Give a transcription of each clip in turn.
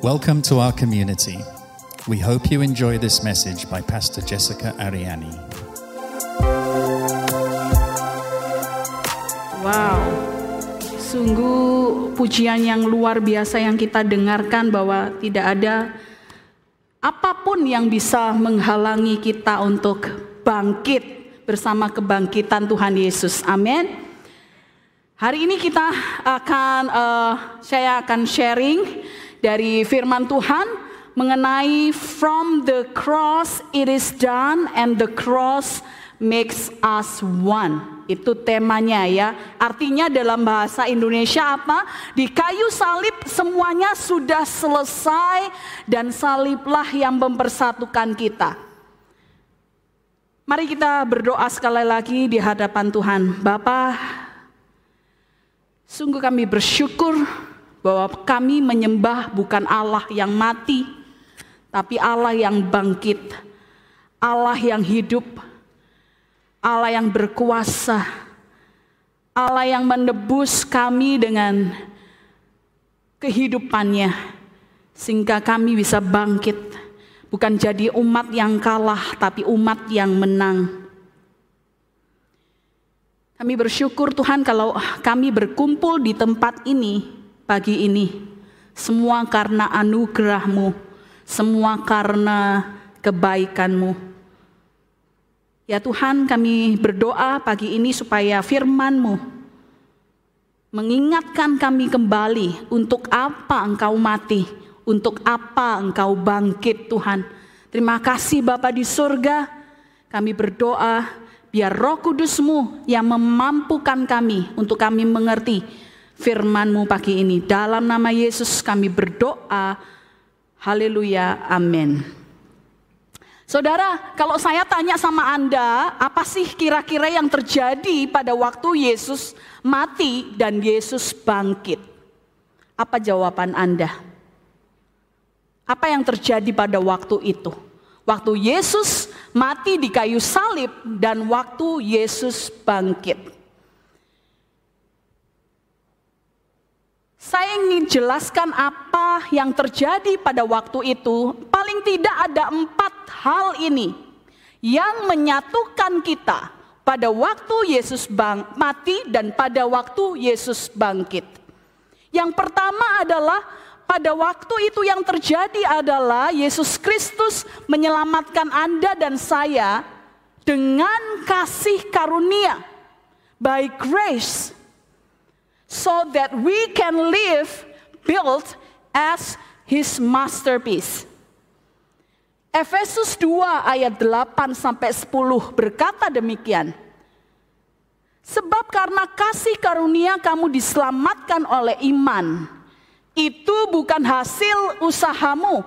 Welcome to our community. We hope you enjoy this message by Pastor Jessica Ariani. Wow, sungguh pujian yang luar biasa yang kita dengarkan bahwa tidak ada apa pun yang bisa menghalangi kita untuk bangkit bersama kebangkitan Tuhan Yesus. Amin. Hari ini kita akan, uh, saya akan sharing dari firman Tuhan mengenai from the cross it is done and the cross makes us one. Itu temanya ya. Artinya dalam bahasa Indonesia apa? Di kayu salib semuanya sudah selesai dan saliblah yang mempersatukan kita. Mari kita berdoa sekali lagi di hadapan Tuhan. Bapak, Sungguh kami bersyukur bahwa kami menyembah bukan Allah yang mati, tapi Allah yang bangkit, Allah yang hidup, Allah yang berkuasa, Allah yang menebus kami dengan kehidupannya, sehingga kami bisa bangkit, bukan jadi umat yang kalah, tapi umat yang menang. Kami bersyukur Tuhan kalau kami berkumpul di tempat ini pagi ini. Semua karena anugerahmu, semua karena kebaikanmu. Ya Tuhan kami berdoa pagi ini supaya firmanmu mengingatkan kami kembali untuk apa engkau mati, untuk apa engkau bangkit Tuhan. Terima kasih Bapa di surga, kami berdoa Biar roh kudusmu yang memampukan kami untuk kami mengerti firmanmu pagi ini. Dalam nama Yesus kami berdoa. Haleluya. Amin. Saudara, kalau saya tanya sama Anda, apa sih kira-kira yang terjadi pada waktu Yesus mati dan Yesus bangkit? Apa jawaban Anda? Apa yang terjadi pada waktu itu? Waktu Yesus mati di kayu salib dan waktu Yesus bangkit. Jelaskan apa yang terjadi pada waktu itu. Paling tidak ada empat hal ini yang menyatukan kita pada waktu Yesus bang, mati dan pada waktu Yesus bangkit. Yang pertama adalah pada waktu itu yang terjadi adalah Yesus Kristus menyelamatkan Anda dan saya dengan kasih karunia by grace so that we can live built as his masterpiece. Efesus 2 ayat 8 sampai 10 berkata demikian. Sebab karena kasih karunia kamu diselamatkan oleh iman itu bukan hasil usahamu,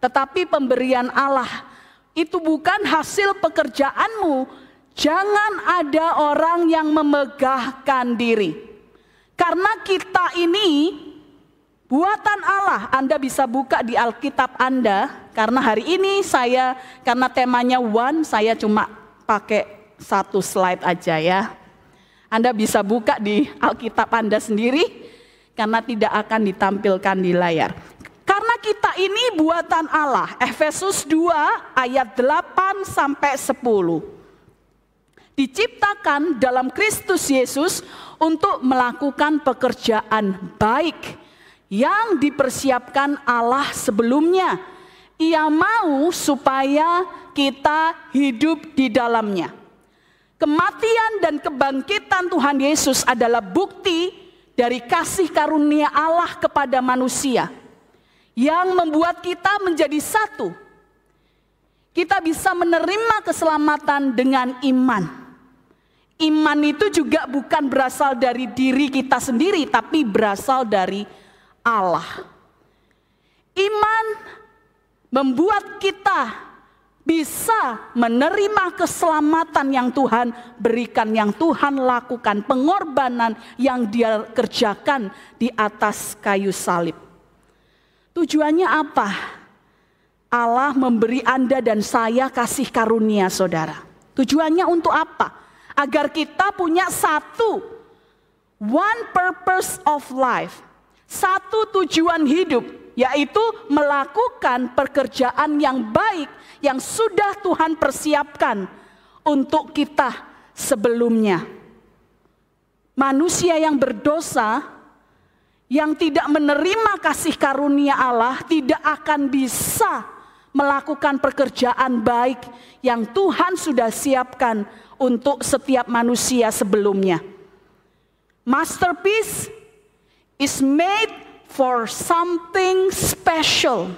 tetapi pemberian Allah. Itu bukan hasil pekerjaanmu. Jangan ada orang yang memegahkan diri. Karena kita ini buatan Allah. Anda bisa buka di Alkitab Anda. Karena hari ini saya, karena temanya one, saya cuma pakai satu slide aja ya. Anda bisa buka di Alkitab Anda sendiri karena tidak akan ditampilkan di layar. Karena kita ini buatan Allah. Efesus 2 ayat 8 sampai 10. Diciptakan dalam Kristus Yesus untuk melakukan pekerjaan baik yang dipersiapkan Allah sebelumnya. Ia mau supaya kita hidup di dalamnya. Kematian dan kebangkitan Tuhan Yesus adalah bukti dari kasih karunia Allah kepada manusia yang membuat kita menjadi satu. Kita bisa menerima keselamatan dengan iman. Iman itu juga bukan berasal dari diri kita sendiri, tapi berasal dari Allah. Iman membuat kita bisa menerima keselamatan yang Tuhan berikan, yang Tuhan lakukan, pengorbanan yang Dia kerjakan di atas kayu salib. Tujuannya apa? Allah memberi Anda dan saya kasih karunia, saudara. Tujuannya untuk apa? Agar kita punya satu, one purpose of life, satu tujuan hidup yaitu melakukan pekerjaan yang baik yang sudah Tuhan persiapkan untuk kita sebelumnya. Manusia yang berdosa yang tidak menerima kasih karunia Allah tidak akan bisa melakukan pekerjaan baik yang Tuhan sudah siapkan untuk setiap manusia sebelumnya. Masterpiece is made for something special.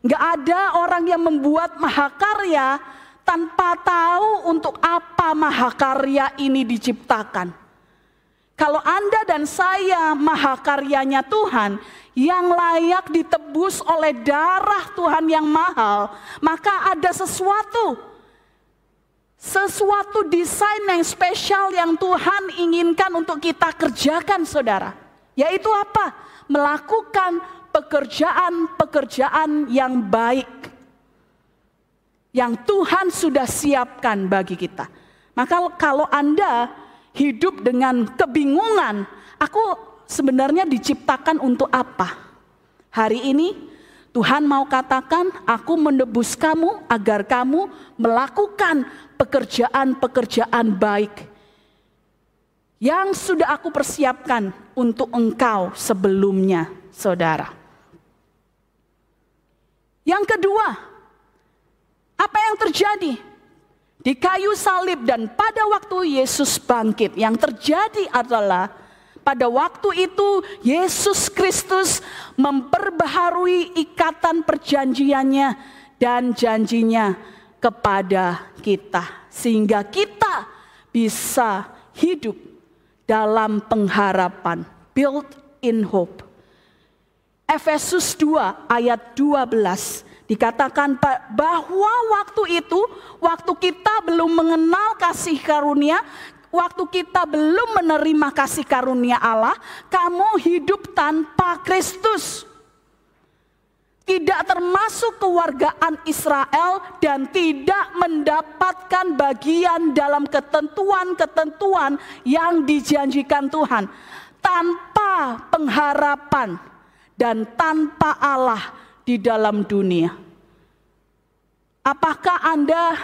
Gak ada orang yang membuat mahakarya tanpa tahu untuk apa mahakarya ini diciptakan. Kalau Anda dan saya mahakaryanya Tuhan yang layak ditebus oleh darah Tuhan yang mahal, maka ada sesuatu sesuatu desain yang spesial yang Tuhan inginkan untuk kita kerjakan saudara. Yaitu apa? Melakukan pekerjaan-pekerjaan yang baik. Yang Tuhan sudah siapkan bagi kita. Maka kalau Anda hidup dengan kebingungan, aku sebenarnya diciptakan untuk apa? Hari ini Tuhan mau katakan, aku menebus kamu agar kamu melakukan pekerjaan-pekerjaan baik yang sudah aku persiapkan untuk engkau sebelumnya, saudara. Yang kedua, apa yang terjadi? Di kayu salib dan pada waktu Yesus bangkit yang terjadi adalah pada waktu itu Yesus Kristus memperbaharui ikatan perjanjiannya dan janjinya kepada kita sehingga kita bisa hidup dalam pengharapan built in hope. Efesus 2 ayat 12 Dikatakan bahwa waktu itu, waktu kita belum mengenal kasih karunia, waktu kita belum menerima kasih karunia Allah, kamu hidup tanpa Kristus. Tidak termasuk kewargaan Israel dan tidak mendapatkan bagian dalam ketentuan-ketentuan yang dijanjikan Tuhan. Tanpa pengharapan dan tanpa Allah di dalam dunia. Apakah Anda,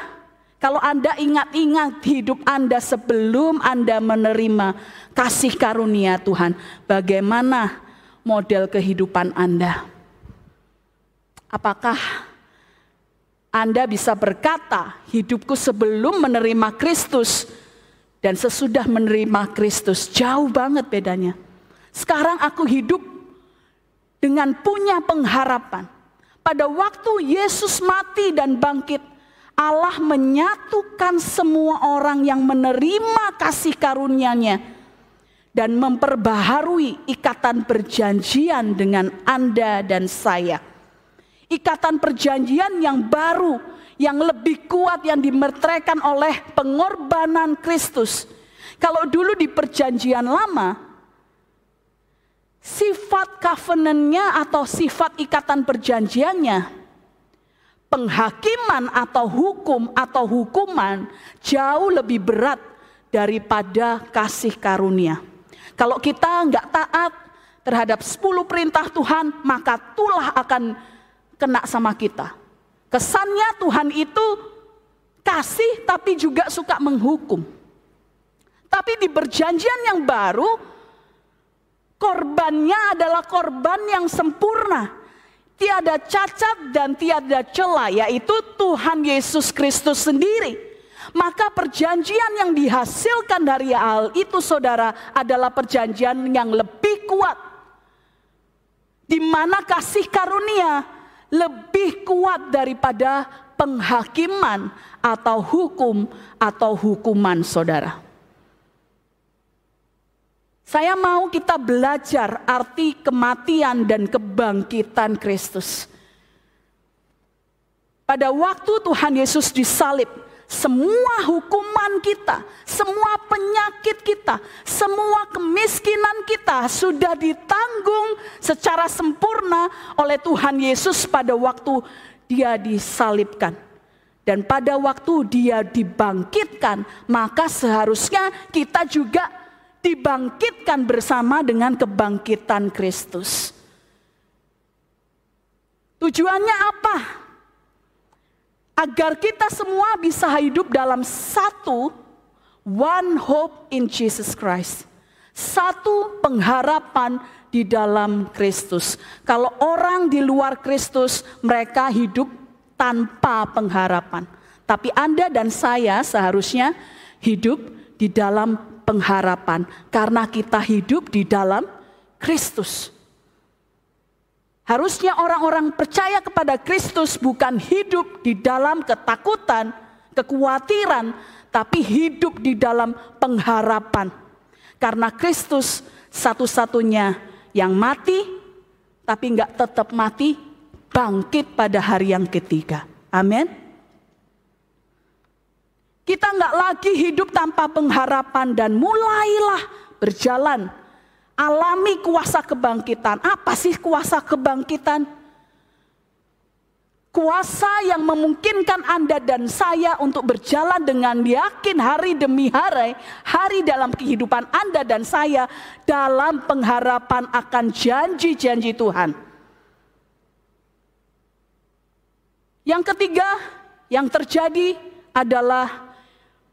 kalau Anda ingat-ingat hidup Anda sebelum Anda menerima kasih karunia Tuhan, bagaimana model kehidupan Anda? Apakah Anda bisa berkata, hidupku sebelum menerima Kristus dan sesudah menerima Kristus, jauh banget bedanya. Sekarang aku hidup dengan punya pengharapan. Pada waktu Yesus mati dan bangkit, Allah menyatukan semua orang yang menerima kasih karunia-Nya dan memperbaharui ikatan perjanjian dengan Anda dan saya. Ikatan perjanjian yang baru, yang lebih kuat yang dimertrekan oleh pengorbanan Kristus. Kalau dulu di perjanjian lama, sifat covenantnya atau sifat ikatan perjanjiannya, penghakiman atau hukum atau hukuman jauh lebih berat daripada kasih karunia. Kalau kita nggak taat terhadap 10 perintah Tuhan, maka tulah akan kena sama kita. Kesannya Tuhan itu kasih tapi juga suka menghukum. Tapi di perjanjian yang baru, korbannya adalah korban yang sempurna. Tiada cacat dan tiada celah, yaitu Tuhan Yesus Kristus sendiri. Maka perjanjian yang dihasilkan dari hal itu saudara adalah perjanjian yang lebih kuat. Di mana kasih karunia lebih kuat daripada penghakiman atau hukum atau hukuman saudara. Saya mau kita belajar arti kematian dan kebangkitan Kristus. Pada waktu Tuhan Yesus disalib, semua hukuman kita, semua penyakit kita, semua kemiskinan kita sudah ditanggung secara sempurna oleh Tuhan Yesus pada waktu dia disalibkan. Dan pada waktu dia dibangkitkan, maka seharusnya kita juga dibangkitkan bersama dengan kebangkitan Kristus. Tujuannya apa? Agar kita semua bisa hidup dalam satu one hope in Jesus Christ. Satu pengharapan di dalam Kristus. Kalau orang di luar Kristus, mereka hidup tanpa pengharapan. Tapi Anda dan saya seharusnya hidup di dalam pengharapan karena kita hidup di dalam Kristus. Harusnya orang-orang percaya kepada Kristus bukan hidup di dalam ketakutan, kekhawatiran, tapi hidup di dalam pengharapan. Karena Kristus satu-satunya yang mati, tapi nggak tetap mati, bangkit pada hari yang ketiga. Amin. Kita nggak lagi hidup tanpa pengharapan dan mulailah berjalan alami kuasa kebangkitan. Apa sih kuasa kebangkitan? Kuasa yang memungkinkan Anda dan saya untuk berjalan dengan yakin hari demi hari, hari dalam kehidupan Anda dan saya dalam pengharapan akan janji-janji Tuhan. Yang ketiga, yang terjadi adalah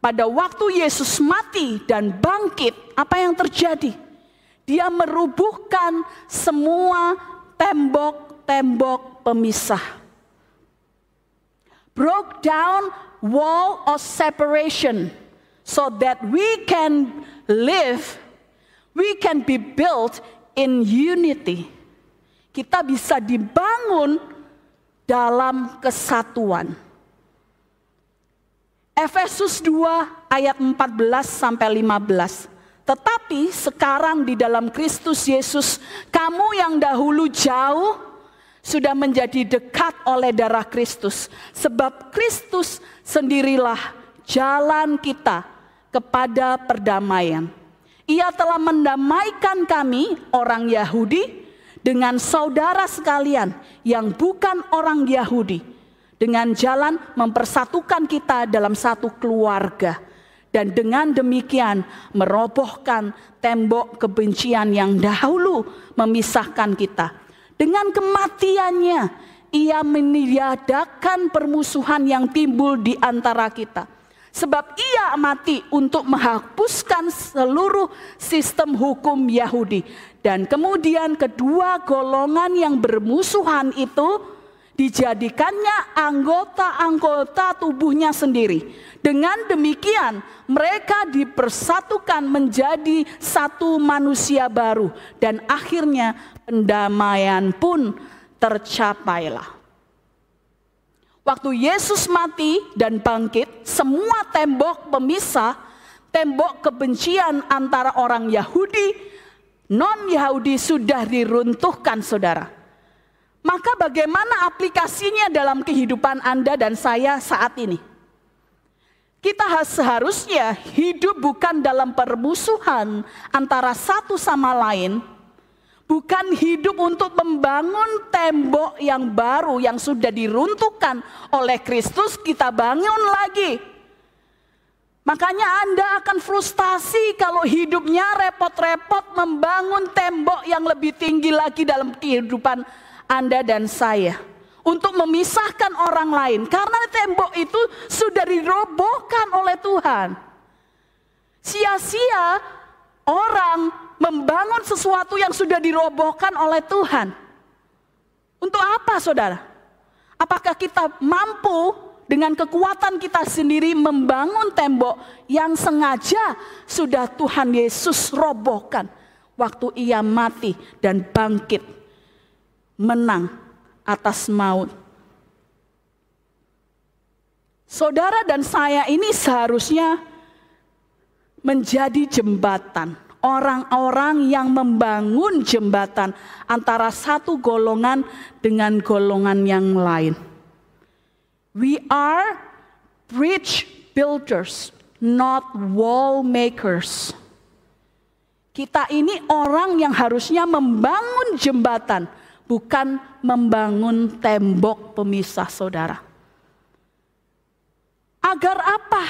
pada waktu Yesus mati dan bangkit, apa yang terjadi? Dia merubuhkan semua tembok-tembok pemisah. Broke down wall of separation so that we can live, we can be built in unity. Kita bisa dibangun dalam kesatuan. Efesus 2 ayat 14 sampai 15. Tetapi sekarang di dalam Kristus Yesus, kamu yang dahulu jauh sudah menjadi dekat oleh darah Kristus. Sebab Kristus sendirilah jalan kita kepada perdamaian. Ia telah mendamaikan kami orang Yahudi dengan saudara sekalian yang bukan orang Yahudi dengan jalan mempersatukan kita dalam satu keluarga dan dengan demikian merobohkan tembok kebencian yang dahulu memisahkan kita. Dengan kematiannya, ia meniadakan permusuhan yang timbul di antara kita. Sebab ia mati untuk menghapuskan seluruh sistem hukum Yahudi. Dan kemudian kedua golongan yang bermusuhan itu dijadikannya anggota-anggota tubuhnya sendiri. Dengan demikian, mereka dipersatukan menjadi satu manusia baru, dan akhirnya pendamaian pun tercapailah. Waktu Yesus mati dan bangkit, semua tembok pemisah, tembok kebencian antara orang Yahudi, non-Yahudi sudah diruntuhkan, saudara. Maka bagaimana aplikasinya dalam kehidupan Anda dan saya saat ini? Kita seharusnya hidup bukan dalam permusuhan antara satu sama lain, bukan hidup untuk membangun tembok yang baru yang sudah diruntuhkan oleh Kristus, kita bangun lagi. Makanya Anda akan frustasi kalau hidupnya repot-repot membangun tembok yang lebih tinggi lagi dalam kehidupan anda dan saya untuk memisahkan orang lain karena tembok itu sudah dirobohkan oleh Tuhan. Sia-sia orang membangun sesuatu yang sudah dirobohkan oleh Tuhan. Untuk apa saudara? Apakah kita mampu dengan kekuatan kita sendiri membangun tembok yang sengaja sudah Tuhan Yesus robohkan waktu ia mati dan bangkit menang atas maut. Saudara dan saya ini seharusnya menjadi jembatan. Orang-orang yang membangun jembatan antara satu golongan dengan golongan yang lain. We are bridge builders, not wall makers. Kita ini orang yang harusnya membangun jembatan, bukan membangun tembok pemisah saudara. Agar apa?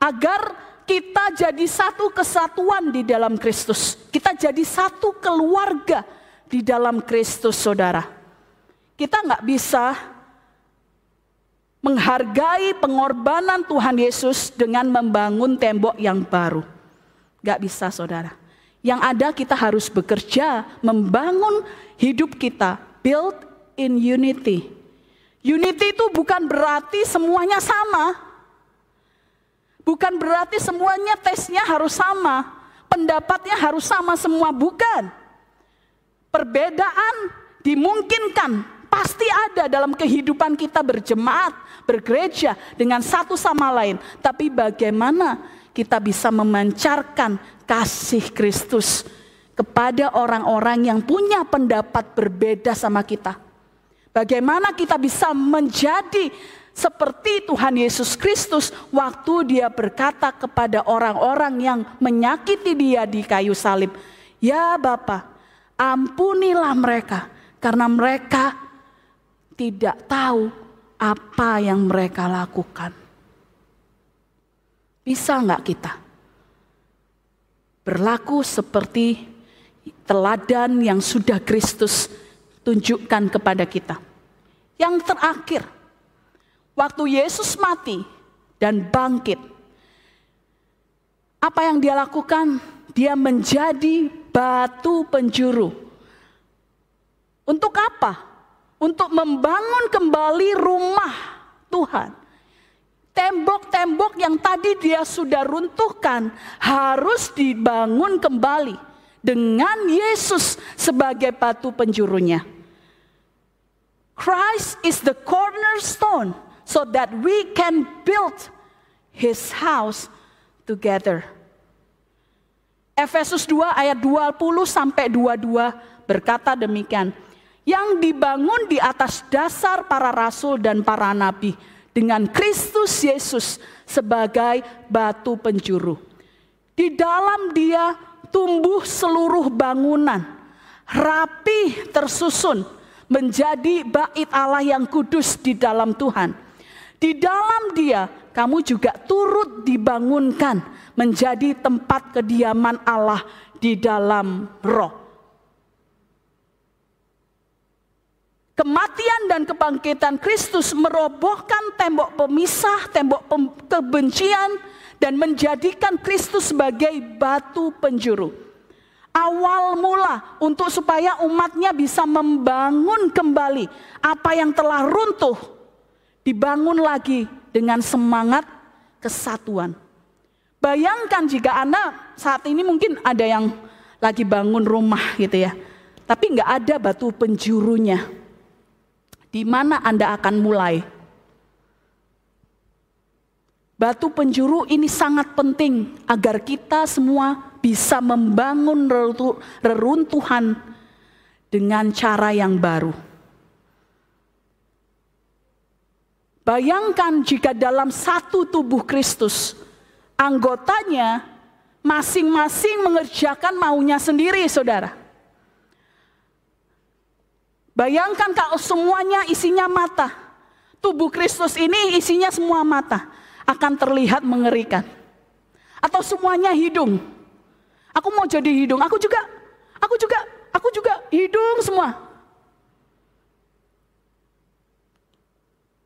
Agar kita jadi satu kesatuan di dalam Kristus. Kita jadi satu keluarga di dalam Kristus saudara. Kita nggak bisa menghargai pengorbanan Tuhan Yesus dengan membangun tembok yang baru. Gak bisa saudara. Yang ada kita harus bekerja membangun hidup kita. Build in unity. Unity itu bukan berarti semuanya sama. Bukan berarti semuanya tesnya harus sama. Pendapatnya harus sama semua. Bukan. Perbedaan dimungkinkan Pasti ada dalam kehidupan kita berjemaat, bergereja dengan satu sama lain. Tapi bagaimana kita bisa memancarkan kasih Kristus kepada orang-orang yang punya pendapat berbeda sama kita. Bagaimana kita bisa menjadi seperti Tuhan Yesus Kristus waktu dia berkata kepada orang-orang yang menyakiti dia di kayu salib. Ya Bapa, ampunilah mereka karena mereka tidak tahu apa yang mereka lakukan. Bisa nggak kita berlaku seperti teladan yang sudah Kristus tunjukkan kepada kita? Yang terakhir, waktu Yesus mati dan bangkit, apa yang dia lakukan? Dia menjadi batu penjuru. Untuk apa? untuk membangun kembali rumah Tuhan. Tembok-tembok yang tadi dia sudah runtuhkan harus dibangun kembali dengan Yesus sebagai batu penjurunya. Christ is the cornerstone so that we can build his house together. Efesus 2 ayat 20 sampai 22 berkata demikian yang dibangun di atas dasar para rasul dan para nabi dengan Kristus Yesus sebagai batu penjuru. Di dalam dia tumbuh seluruh bangunan, rapi tersusun menjadi bait Allah yang kudus di dalam Tuhan. Di dalam dia kamu juga turut dibangunkan menjadi tempat kediaman Allah di dalam roh. Kematian dan kebangkitan Kristus merobohkan tembok pemisah, tembok kebencian, dan menjadikan Kristus sebagai batu penjuru. Awal mula untuk supaya umatnya bisa membangun kembali apa yang telah runtuh, dibangun lagi dengan semangat kesatuan. Bayangkan jika Anda saat ini mungkin ada yang lagi bangun rumah gitu ya, tapi nggak ada batu penjurunya di mana Anda akan mulai? Batu penjuru ini sangat penting agar kita semua bisa membangun reruntuhan dengan cara yang baru. Bayangkan jika dalam satu tubuh Kristus, anggotanya masing-masing mengerjakan maunya sendiri, saudara. Bayangkan kalau semuanya isinya mata. Tubuh Kristus ini isinya semua mata. Akan terlihat mengerikan. Atau semuanya hidung. Aku mau jadi hidung. Aku juga, aku juga, aku juga hidung semua.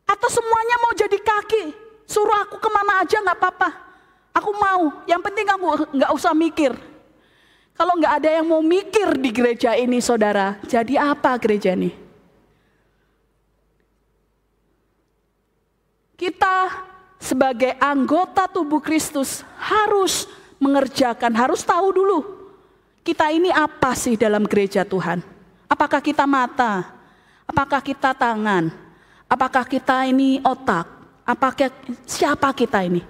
Atau semuanya mau jadi kaki. Suruh aku ke mana aja nggak apa-apa. Aku mau. Yang penting aku nggak usah mikir. Kalau nggak ada yang mau mikir di gereja ini saudara, jadi apa gereja ini? Kita sebagai anggota tubuh Kristus harus mengerjakan, harus tahu dulu kita ini apa sih dalam gereja Tuhan. Apakah kita mata? Apakah kita tangan? Apakah kita ini otak? Apakah siapa kita ini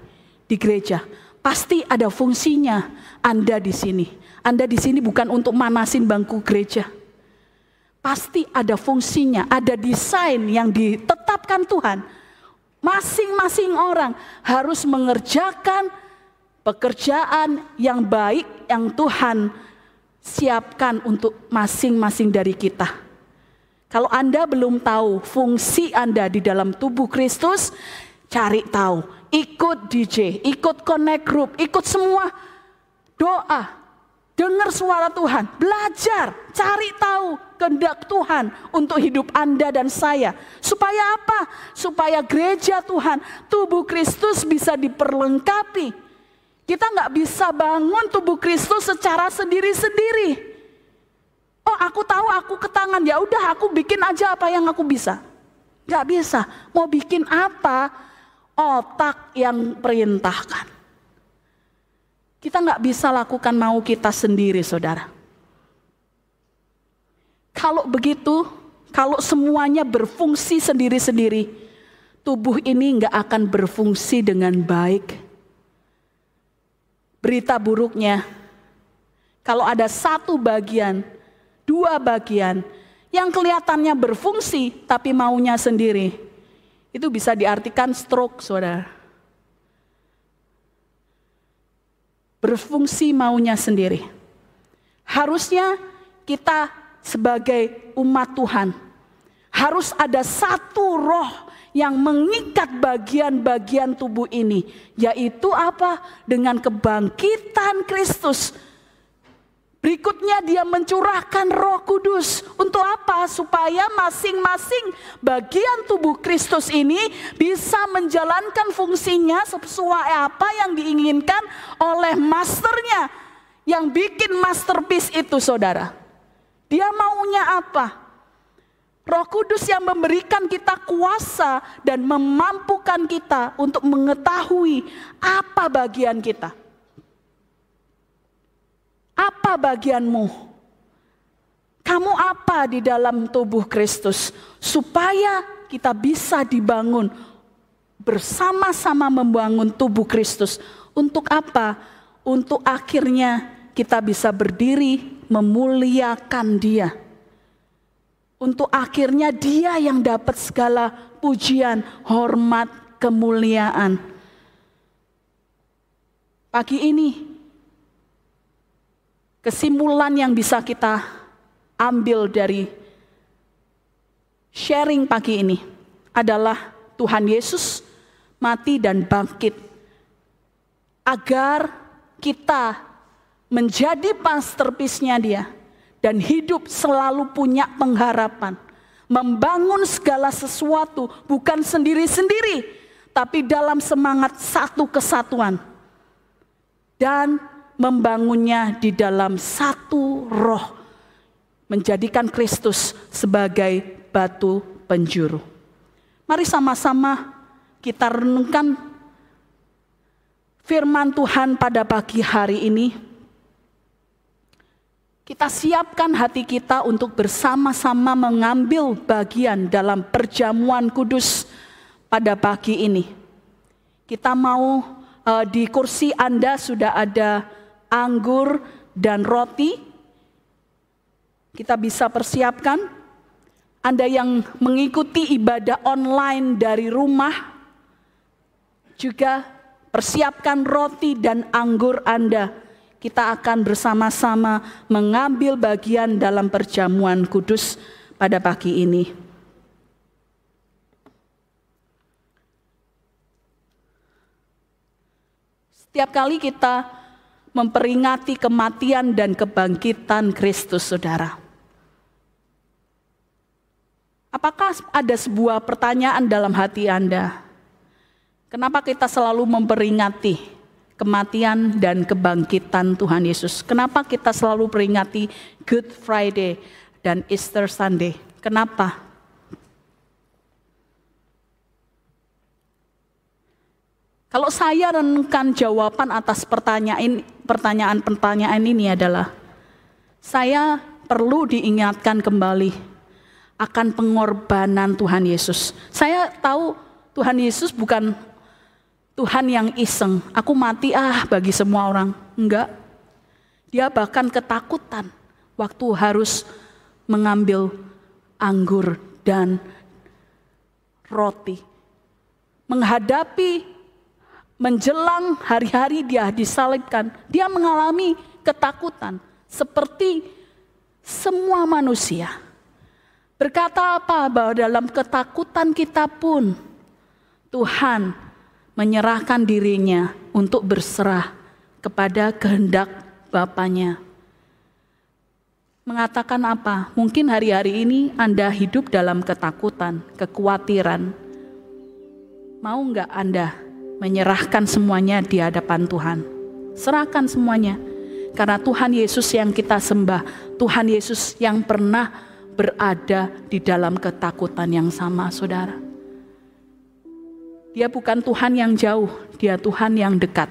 di gereja? Pasti ada fungsinya Anda di sini. Anda di sini bukan untuk manasin bangku gereja. Pasti ada fungsinya, ada desain yang ditetapkan Tuhan. Masing-masing orang harus mengerjakan pekerjaan yang baik yang Tuhan siapkan untuk masing-masing dari kita. Kalau Anda belum tahu fungsi Anda di dalam tubuh Kristus, cari tahu, ikut DJ, ikut connect group, ikut semua doa, Dengar suara Tuhan, belajar, cari tahu kehendak Tuhan untuk hidup Anda dan saya. Supaya apa? Supaya gereja Tuhan, tubuh Kristus bisa diperlengkapi. Kita nggak bisa bangun tubuh Kristus secara sendiri-sendiri. Oh aku tahu aku ke tangan, ya udah aku bikin aja apa yang aku bisa. Gak bisa, mau bikin apa? Otak yang perintahkan. Kita nggak bisa lakukan mau kita sendiri, saudara. Kalau begitu, kalau semuanya berfungsi sendiri-sendiri, tubuh ini nggak akan berfungsi dengan baik. Berita buruknya, kalau ada satu bagian, dua bagian yang kelihatannya berfungsi tapi maunya sendiri, itu bisa diartikan stroke, saudara. Berfungsi maunya sendiri. Harusnya kita sebagai umat Tuhan harus ada satu roh yang mengikat bagian-bagian tubuh ini, yaitu apa? Dengan kebangkitan Kristus Berikutnya dia mencurahkan roh kudus. Untuk apa? Supaya masing-masing bagian tubuh Kristus ini bisa menjalankan fungsinya sesuai apa yang diinginkan oleh masternya. Yang bikin masterpiece itu saudara. Dia maunya apa? Roh Kudus yang memberikan kita kuasa dan memampukan kita untuk mengetahui apa bagian kita. Apa bagianmu? Kamu apa di dalam tubuh Kristus supaya kita bisa dibangun bersama-sama membangun tubuh Kristus. Untuk apa? Untuk akhirnya kita bisa berdiri memuliakan Dia. Untuk akhirnya Dia yang dapat segala pujian, hormat, kemuliaan. Pagi ini kesimpulan yang bisa kita ambil dari sharing pagi ini adalah Tuhan Yesus mati dan bangkit agar kita menjadi masterpiece-nya dia dan hidup selalu punya pengharapan membangun segala sesuatu bukan sendiri-sendiri tapi dalam semangat satu kesatuan. Dan membangunnya di dalam satu roh, menjadikan Kristus sebagai batu penjuru. Mari sama-sama kita renungkan firman Tuhan pada pagi hari ini. Kita siapkan hati kita untuk bersama-sama mengambil bagian dalam perjamuan kudus pada pagi ini. Kita mau uh, di kursi Anda sudah ada anggur, dan roti. Kita bisa persiapkan. Anda yang mengikuti ibadah online dari rumah, juga persiapkan roti dan anggur Anda. Kita akan bersama-sama mengambil bagian dalam perjamuan kudus pada pagi ini. Setiap kali kita memperingati kematian dan kebangkitan Kristus, saudara. Apakah ada sebuah pertanyaan dalam hati Anda? Kenapa kita selalu memperingati kematian dan kebangkitan Tuhan Yesus? Kenapa kita selalu peringati Good Friday dan Easter Sunday? Kenapa? Kalau saya renungkan jawaban atas pertanyaan pertanyaan-pertanyaan ini adalah saya perlu diingatkan kembali akan pengorbanan Tuhan Yesus. Saya tahu Tuhan Yesus bukan Tuhan yang iseng, aku mati ah bagi semua orang. Enggak. Dia bahkan ketakutan waktu harus mengambil anggur dan roti. Menghadapi menjelang hari-hari dia disalibkan, dia mengalami ketakutan seperti semua manusia. Berkata apa? Bahwa dalam ketakutan kita pun Tuhan menyerahkan dirinya untuk berserah kepada kehendak Bapaknya. mengatakan apa? Mungkin hari-hari ini Anda hidup dalam ketakutan, kekhawatiran. Mau nggak Anda menyerahkan semuanya di hadapan Tuhan? Serahkan semuanya. Karena Tuhan Yesus yang kita sembah, Tuhan Yesus yang pernah berada di dalam ketakutan yang sama, saudara. Dia bukan Tuhan yang jauh, dia Tuhan yang dekat.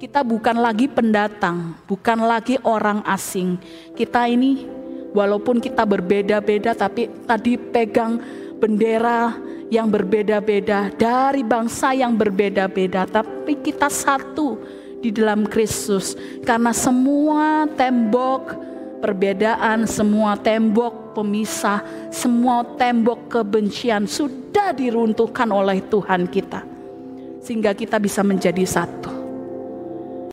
Kita bukan lagi pendatang, bukan lagi orang asing. Kita ini walaupun kita berbeda-beda tapi tadi pegang bendera yang berbeda-beda dari bangsa yang berbeda-beda tapi kita satu di dalam Kristus karena semua tembok perbedaan, semua tembok pemisah, semua tembok kebencian sudah diruntuhkan oleh Tuhan kita. Sehingga kita bisa menjadi satu